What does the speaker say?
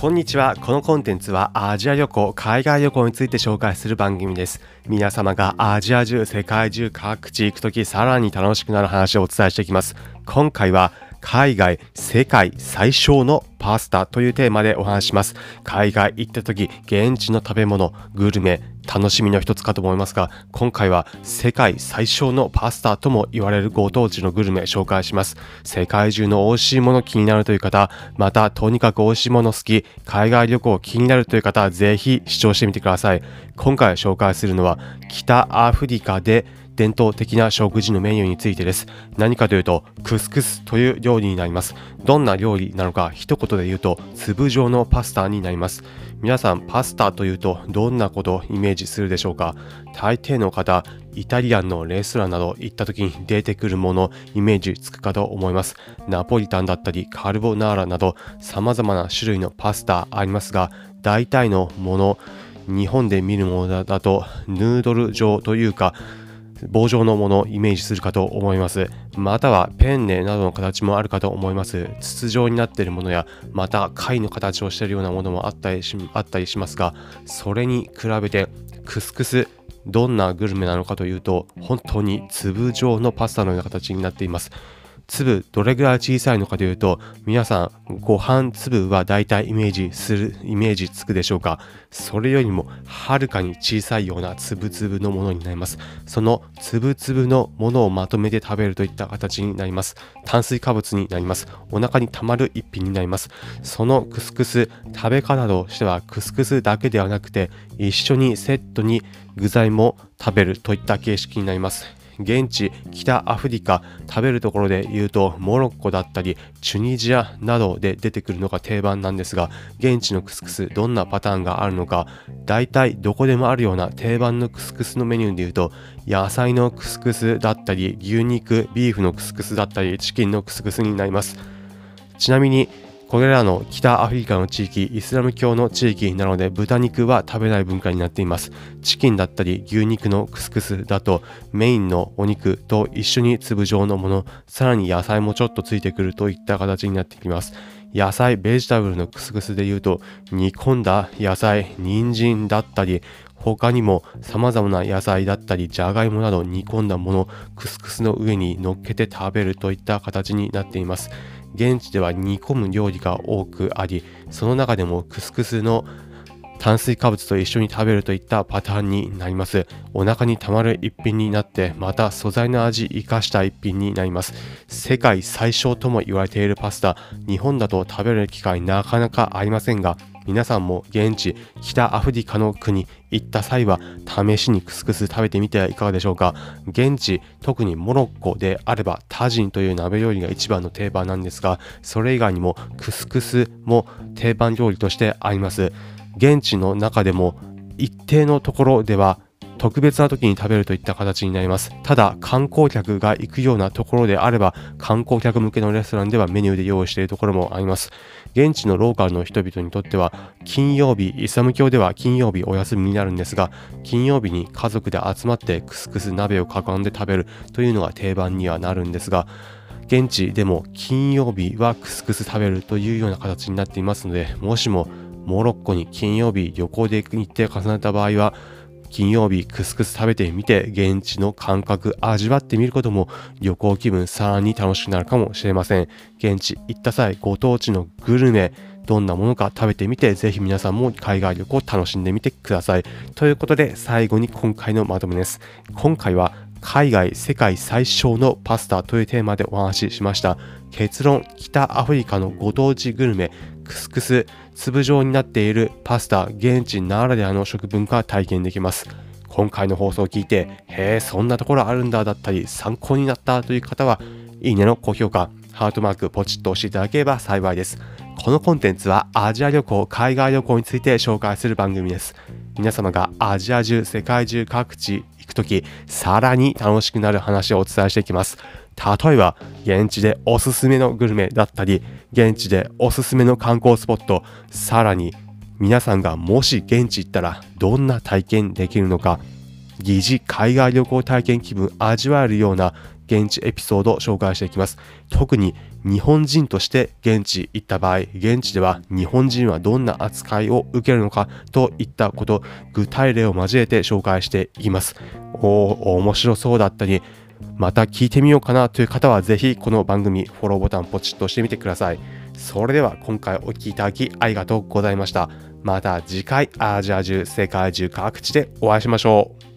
こんにちは。このコンテンツはアジア旅行、海外旅行について紹介する番組です。皆様がアジア中、世界中各地行くときさらに楽しくなる話をお伝えしていきます。今回は海外、世界最小のパスタというテーマでお話します。海外行った時、現地の食べ物、グルメ、楽しみの一つかと思いますが、今回は世界最小のパスタとも言われるご当地のグルメ紹介します。世界中の美味しいもの気になるという方、またとにかく美味しいもの好き、海外旅行気になるという方、ぜひ視聴してみてください。今回紹介するのは北アフリカで伝統的な食事のメニューについてです。何かというと、クスクスという料理になります。どんな料理なのか一言で言うと、粒状のパスタになります。皆さん、パスタというとどんなことをイメージするでしょうか？大抵の方、イタリアンのレストランなど行った時に出てくるもの、イメージつくかと思います。ナポリタンだったり、カルボナーラなど、様々な種類のパスタありますが、大体のもの、日本で見るものだとヌードル状というか棒状のものをイメージするかと思います。またはペンネなどの形もあるかと思います。筒状になっているものや、また貝の形をしているようなものもあったりしあったりしますが、それに比べてクスクス、どんなグルメなのかというと、本当に粒状のパスタのような形になっています。粒どれぐらい小さいのかというと皆さんご飯粒はだいたいイメージするイメージつくでしょうか？それよりもはるかに小さいような粒々のものになります。その粒々のものをまとめて食べるといった形になります。炭水化物になります。お腹にたまる一品になります。そのクスクス食べ方としてはクスクスだけではなくて一緒にセットに具材も食べるといった形式になります。現地北アフリカ食べるところで言うとモロッコだったりチュニジアなどで出てくるのが定番なんですが現地のクスクスどんなパターンがあるのか大体どこでもあるような定番のクスクスのメニューで言うと野菜のクスクスだったり牛肉ビーフのクスクスだったりチキンのクスクスになります。ちなみにこれらの北アフリカの地域、イスラム教の地域なので豚肉は食べない文化になっています。チキンだったり牛肉のクスクスだとメインのお肉と一緒に粒状のもの、さらに野菜もちょっとついてくるといった形になってきます。野菜、ベジタブルのクスクスで言うと煮込んだ野菜、人参だったり他にも様々な野菜だったりじゃがいもなど煮込んだものクスクスの上に乗っけて食べるといった形になっています。現地では煮込む料理が多くありその中でもクスクスの炭水化物と一緒に食べるといったパターンになります。お腹にたまる一品になってまた素材の味生かした一品になります。世界最小とも言われているパスタ。日本だと食べる機会なかなかありませんが皆さんも現地北アフリカの国行った際は試しにクスクス食べてみてはいかがでしょうか。現地特にモロッコであればタジンという鍋料理が一番の定番なんですがそれ以外にもクスクスも定番料理としてあります。現地の中でも一定のところでは特別な時に食べるといった形になります。ただ、観光客が行くようなところであれば、観光客向けのレストランではメニューで用意しているところもあります。現地のローカルの人々にとっては、金曜日、イスラム教では金曜日お休みになるんですが、金曜日に家族で集まってクスクス鍋を囲んで食べるというのが定番にはなるんですが、現地でも金曜日はクスクス食べるというような形になっていますので、もしもモロッコに金曜日旅行で日程重ねた場合は、金曜日クスクス食べてみて現地の感覚味わってみることも旅行気分さらに楽しくなるかもしれません。現地行った際ご当地のグルメどんなものか食べてみてぜひ皆さんも海外旅行を楽しんでみてください。ということで最後に今回のまとめです。今回は海外世界最小のパスタというテーマでお話ししました。結論北アフリカのご当地グルメクスクス粒状になっているパスタ現地ならではの食文化体験できます。今回の放送を聞いてへえそんなところあるんだだったり参考になったという方はいいねの高評価ハートマークポチッと押していただければ幸いです。このコンテンツはアジア旅行海外旅行について紹介する番組です。皆様がアジア中世界中各地行くときさらに楽しくなる話をお伝えしていきます。例えば現地でおすすめのグルメだったり現地でおすすめの観光スポットさらに皆さんがもし現地行ったらどんな体験できるのか疑似海外旅行体験気分味わえるような現地エピソードを紹介していきます。特に日本人として現地行った場合現地では日本人はどんな扱いを受けるのかといったこと具体例を交えて紹介していきます。おお面白そうだったりまた聞いてみようかなという方はぜひこの番組フォローボタンポチッとしてみてください。それでは今回お聴きいただきありがとうございました。また次回アジア中世界中各地でお会いしましょう。